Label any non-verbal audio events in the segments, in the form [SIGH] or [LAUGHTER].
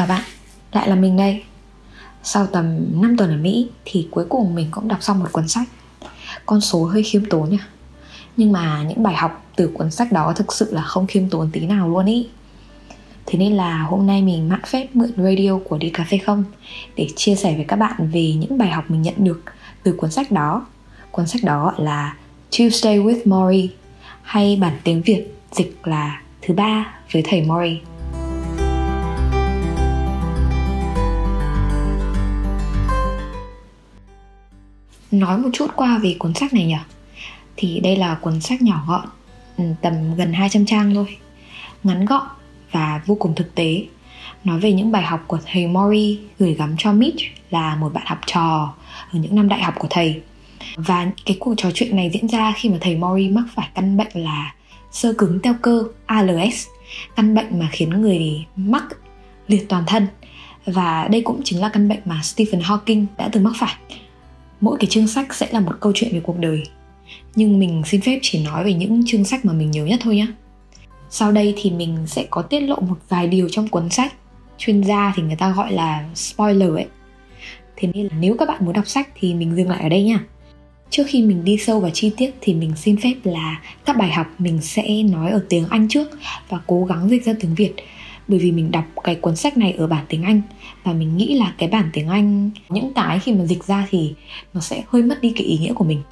Chào bạn, lại là mình đây. Sau tầm 5 tuần ở Mỹ thì cuối cùng mình cũng đọc xong một cuốn sách. Con số hơi khiêm tốn nha. Nhưng mà những bài học từ cuốn sách đó thực sự là không khiêm tốn tí nào luôn ý. Thế nên là hôm nay mình mạn phép mượn radio của đi cà phê không Để chia sẻ với các bạn về những bài học mình nhận được từ cuốn sách đó. Cuốn sách đó là Tuesday with Maury Hay bản tiếng Việt dịch là Thứ ba với thầy Maury. Nói một chút qua về cuốn sách này nhỉ? Thì đây là cuốn sách nhỏ gọn ừ, Tầm gần 200 trang thôi. Ngắn gọn và vô cùng thực tế. Nói về những bài học của thầy Mori gửi gắm cho Mitch là một bạn học trò ở những năm đại học của thầy. Và cái cuộc trò chuyện này diễn ra khi mà thầy Mori mắc phải căn bệnh là sơ cứng teo cơ ALS căn bệnh mà khiến người mắc liệt toàn thân. Và đây cũng chính là căn bệnh mà Stephen Hawking đã từng mắc phải mỗi cái chương sách sẽ là một câu chuyện về cuộc đời. Nhưng mình xin phép chỉ nói về những chương sách mà mình nhớ nhất thôi nhé sau đây thì mình sẽ có tiết lộ một vài điều trong cuốn sách. Chuyên gia thì người ta gọi là spoiler ấy. Thế nên là nếu các bạn muốn đọc sách thì mình dừng lại ở đây nha trước khi mình đi sâu vào chi tiết thì mình xin phép là các bài học mình sẽ nói ở tiếng anh trước và cố gắng dịch ra tiếng việt bởi vì mình đọc cái cuốn sách này ở bản tiếng Anh và mình nghĩ là cái bản tiếng Anh những cái khi mà dịch ra thì nó sẽ hơi mất đi cái ý nghĩa của mình.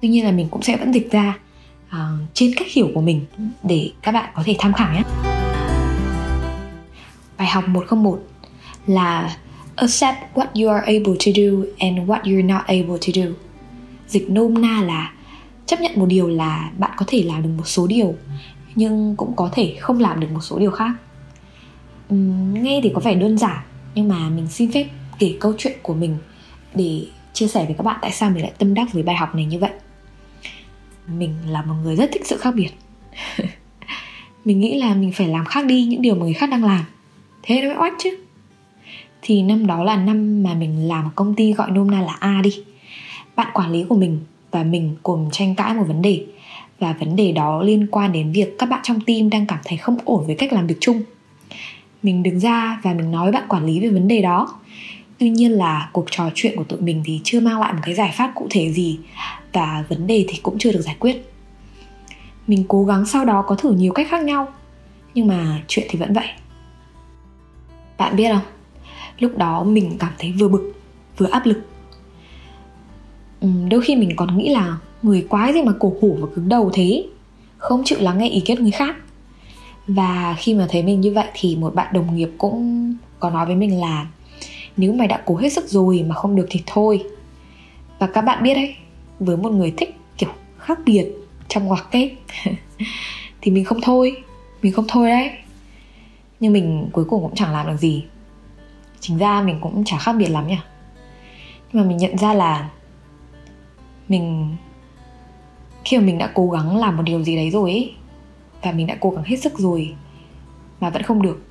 Tuy nhiên là mình cũng sẽ vẫn dịch ra uh, trên cách hiểu của mình để các bạn có thể tham khảo nhé. Bài học 101 là accept what you are able to do and what you're not able to do. Dịch nôm na là chấp nhận một điều là bạn có thể làm được một số điều nhưng cũng có thể không làm được một số điều khác uhm, nghe thì có vẻ đơn giản nhưng mà mình xin phép kể câu chuyện của mình để chia sẻ với các bạn tại sao mình lại tâm đắc với bài học này như vậy. Mình là một người rất thích sự khác biệt. [LAUGHS] Mình nghĩ là mình phải làm khác đi những điều mà người khác đang làm. Thế nó mới oách chứ. Thì năm đó là năm mà mình làm công ty gọi nôm na là A đi. Bạn quản lý của mình và mình cùng tranh cãi một vấn đề. Và vấn đề đó liên quan đến việc các bạn trong team đang cảm thấy không ổn với cách làm việc chung mình đứng ra và mình nói với bạn quản lý về vấn đề đó. Tuy nhiên là cuộc trò chuyện của tụi mình thì chưa mang lại một cái giải pháp cụ thể gì và vấn đề thì cũng chưa được giải quyết. Mình cố gắng sau đó có thử nhiều cách khác nhau, nhưng mà chuyện thì vẫn vậy. Bạn biết không? Lúc đó mình cảm thấy vừa bực, vừa áp lực. Ừ, đôi khi mình còn nghĩ là người quái gì mà cổ hủ và cứng đầu thế? Không chịu lắng nghe ý kiến người khác và khi mà thấy mình như vậy thì một bạn đồng nghiệp cũng có nói với mình là, nếu mày đã cố hết sức rồi mà không được thì thôi. Và các bạn biết đấy, với một người thích kiểu khác biệt trong ngoặc ấy, [LAUGHS] thì mình không thôi, mình không thôi đấy. Nhưng mình cuối cùng cũng chẳng làm được gì. Chính ra mình cũng chả khác biệt lắm nhỉ. Nhưng mà mình nhận ra là mình, khi mà mình đã cố gắng làm một điều gì đấy rồi ấy và mình đã cố gắng hết sức rồi, mà vẫn không được,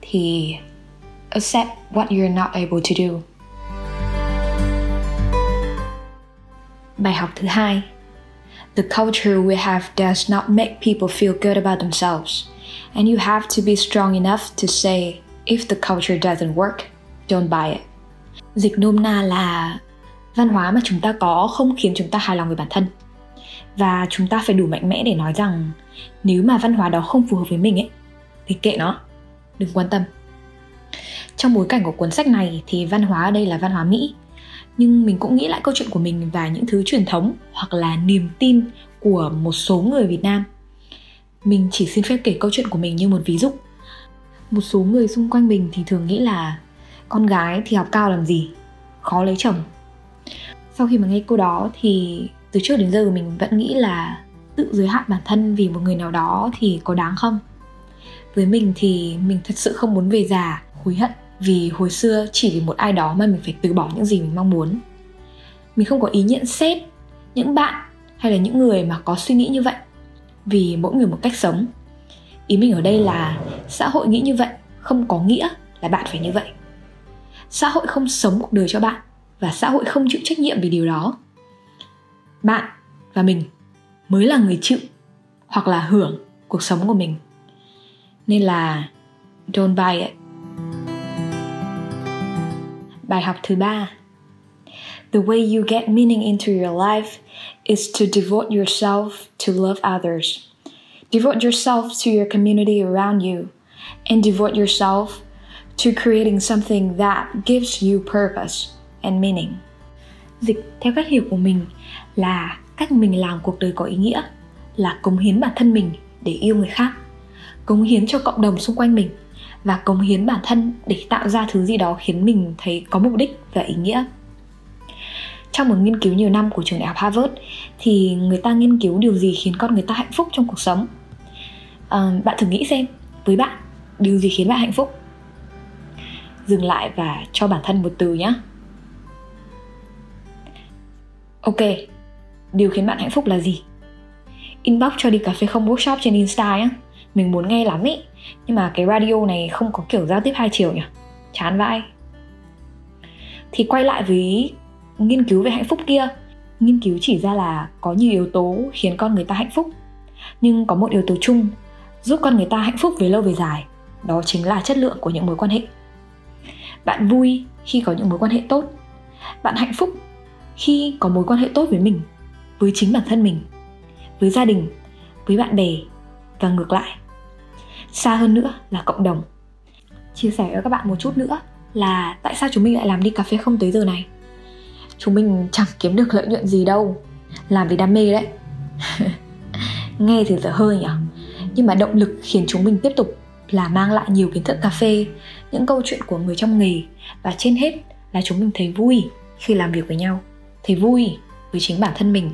thì accept what you're not able to do. Bài học thứ hai. The culture we have does not make people feel good about themselves, and you have to be strong enough to say, if the culture doesn't work, don't buy it. Dịch nôm na là văn hóa mà chúng ta có không khiến chúng ta hài lòng với bản thân, và chúng ta phải đủ mạnh mẽ để nói rằng nếu mà văn hóa đó không phù hợp với mình ấy, thì kệ nó. Đừng quan tâm. Trong bối cảnh của cuốn sách này thì văn hóa ở đây là văn hóa mỹ. Nhưng mình cũng nghĩ lại câu chuyện của mình và những thứ truyền thống hoặc là niềm tin của một số người việt nam. Mình chỉ xin phép kể câu chuyện của mình như một ví dụ. Một số người xung quanh mình thì thường nghĩ là con gái thì học cao làm gì? Khó lấy chồng. Sau khi mà nghe câu đó thì từ trước đến giờ mình vẫn nghĩ là tự giới hạn bản thân vì một người nào đó thì có đáng không? Với mình thì mình thật sự không muốn về già, hối hận vì hồi xưa chỉ vì một ai đó mà mình phải từ bỏ những gì mình mong muốn. Mình không có ý nhận xét những bạn hay là những người mà có suy nghĩ như vậy vì mỗi người một cách sống. Ý mình ở đây là xã hội nghĩ như vậy, không có nghĩa là bạn phải như vậy. Xã hội không sống cuộc đời cho bạn và xã hội không chịu trách nhiệm vì điều đó. Bạn và mình mới là người chịu hoặc là hưởng cuộc sống của mình nên là don't buy it bài học thứ ba. The way you get meaning into your life is to devote yourself to love others. Devote yourself to your community around you and devote yourself to creating something that gives you purpose and meaning. Dịch theo cách hiểu của mình là cách mình làm cuộc đời có ý nghĩa là cống hiến bản thân mình để yêu người khác, cống hiến cho cộng đồng xung quanh mình và cống hiến bản thân để tạo ra thứ gì đó khiến mình thấy có mục đích và ý nghĩa. Trong một nghiên cứu nhiều năm của trường đại học Harvard thì người ta nghiên cứu điều gì khiến con người ta hạnh phúc trong cuộc sống. À, bạn thử nghĩ xem, với bạn, điều gì khiến bạn hạnh phúc? Dừng lại và cho bản thân một từ nhé. Ok, điều khiến bạn hạnh phúc là gì? Inbox cho đi cà phê không workshop trên Insta á, mình muốn nghe lắm ý. Nhưng mà cái radio này không có kiểu giao tiếp hai chiều nhỉ? Chán vãi. Thì quay lại với nghiên cứu về hạnh phúc kia. Nghiên cứu chỉ ra là có nhiều yếu tố khiến con người ta hạnh phúc. Nhưng có một yếu tố chung giúp con người ta hạnh phúc về lâu về dài. Đó chính là chất lượng của những mối quan hệ. Bạn vui khi có những mối quan hệ tốt. Bạn hạnh phúc khi có mối quan hệ tốt với mình với chính bản thân mình, với gia đình, với bạn bè và ngược lại. Xa hơn nữa là cộng đồng. Chia sẻ với các bạn một chút nữa là tại sao chúng mình lại làm đi cà phê không tới giờ này? Chúng mình chẳng kiếm được lợi nhuận gì đâu, làm vì đam mê đấy. [LAUGHS] Nghe thì dở hơi nhỉ nhưng mà động lực khiến chúng mình tiếp tục là mang lại nhiều kiến thức cà phê, những câu chuyện của người trong nghề và trên hết là chúng mình thấy vui khi làm việc với nhau, thấy vui với chính bản thân mình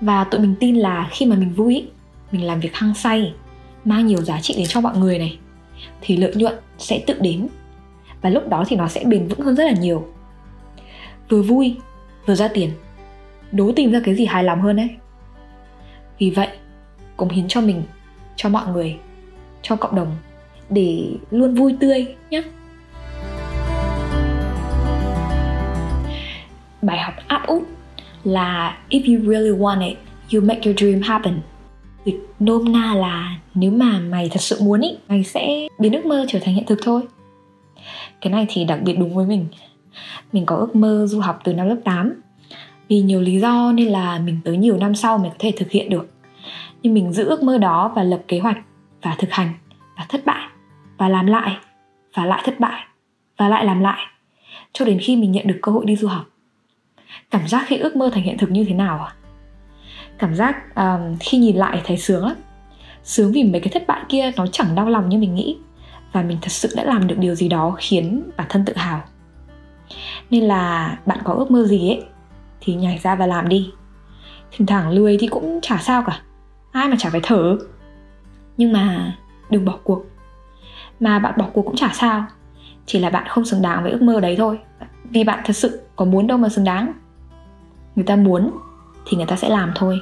và tụi mình tin là khi mà mình vui, mình làm việc hăng say, mang nhiều giá trị đến cho mọi người này, thì lợi nhuận sẽ tự đến. Và lúc đó thì nó sẽ bền vững hơn rất là nhiều. Vừa vui, vừa ra tiền. Đố tìm ra cái gì hài lòng hơn đấy vì vậy, cống hiến cho mình, cho mọi người, cho cộng đồng, để luôn vui tươi nhé. Bài học áp út là if you really want it, you make your dream happen. Dịch nôm na là nếu mà mày thật sự muốn ý, mày sẽ biến ước mơ trở thành hiện thực thôi. Cái này thì đặc biệt đúng với mình. Mình có ước mơ du học từ năm lớp 8 vì nhiều lý do nên là mình tới nhiều năm sau mới có thể thực hiện được. Nhưng mình giữ ước mơ đó và lập kế hoạch, và thực hành, và thất bại, và làm lại, và lại thất bại, và lại làm lại. Cho đến khi mình nhận được cơ hội đi du học cảm giác khi ước mơ thành hiện thực như thế nào à cảm giác um, khi nhìn lại thấy sướng lắm. Sướng vì mấy cái thất bại kia nó chẳng đau lòng như mình nghĩ. Và mình thật sự đã làm được điều gì đó khiến bản thân tự hào. Nên là bạn có ước mơ gì ấy thì nhảy ra và làm đi. Thỉnh thoảng lười thì cũng chả sao cả. Ai mà chả phải thở. Nhưng mà đừng bỏ cuộc. Mà bạn bỏ cuộc cũng chả sao. Chỉ là bạn không xứng đáng với ước mơ đấy thôi. Vì bạn thật sự có muốn đâu mà xứng đáng người ta muốn thì người ta sẽ làm thôi.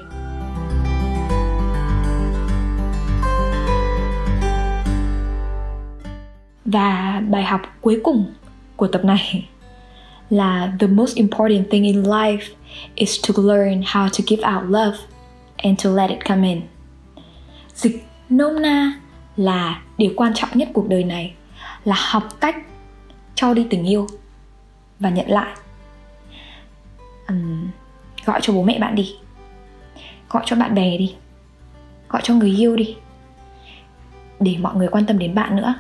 Và bài học cuối cùng của tập này [LAUGHS] là the most important thing in life is to learn how to give out love and to let it come in. Dịch nôm na là điều quan trọng nhất cuộc đời này là học cách cho đi tình yêu và nhận lại. Um, gọi cho bố mẹ bạn đi. Gọi cho bạn bè đi. Gọi cho người yêu đi. Để mọi người quan tâm đến bạn nữa.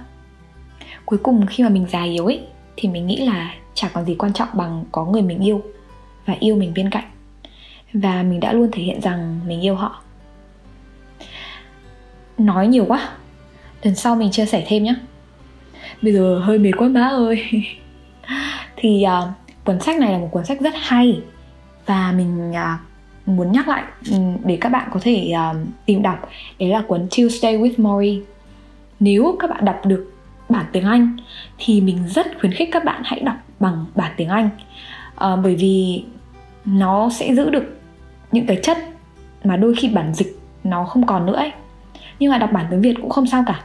Cuối cùng khi mà mình già yếu ấy thì mình nghĩ là chả còn gì quan trọng bằng có người mình yêu và yêu mình bên cạnh. Và mình đã luôn thể hiện rằng mình yêu họ. Nói nhiều quá. Lần sau mình chia sẻ thêm nhé bây giờ hơi mệt quá má ơi. [LAUGHS] Thì uh, cuốn sách này là một cuốn sách rất hay và mình uh, muốn nhắc lại ừ, để các bạn có thể uh, tìm đọc đấy là cuốn Tuesday with Maury. Nếu các bạn đọc được bản tiếng Anh thì mình rất khuyến khích các bạn hãy đọc bằng bản tiếng Anh. Uh, bởi vì nó sẽ giữ được những cái chất mà đôi khi bản dịch nó không còn nữa ấy. Nhưng mà đọc bản tiếng Việt cũng không sao cả.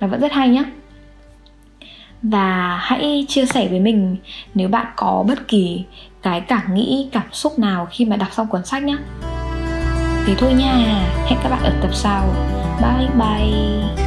Nó vẫn rất hay nhá và hãy chia sẻ với mình nếu bạn có bất kỳ cái cảm nghĩ, cảm xúc nào khi mà đọc xong cuốn sách nhé. Thế thôi nha. Hẹn các bạn ở tập sau. Bye bye.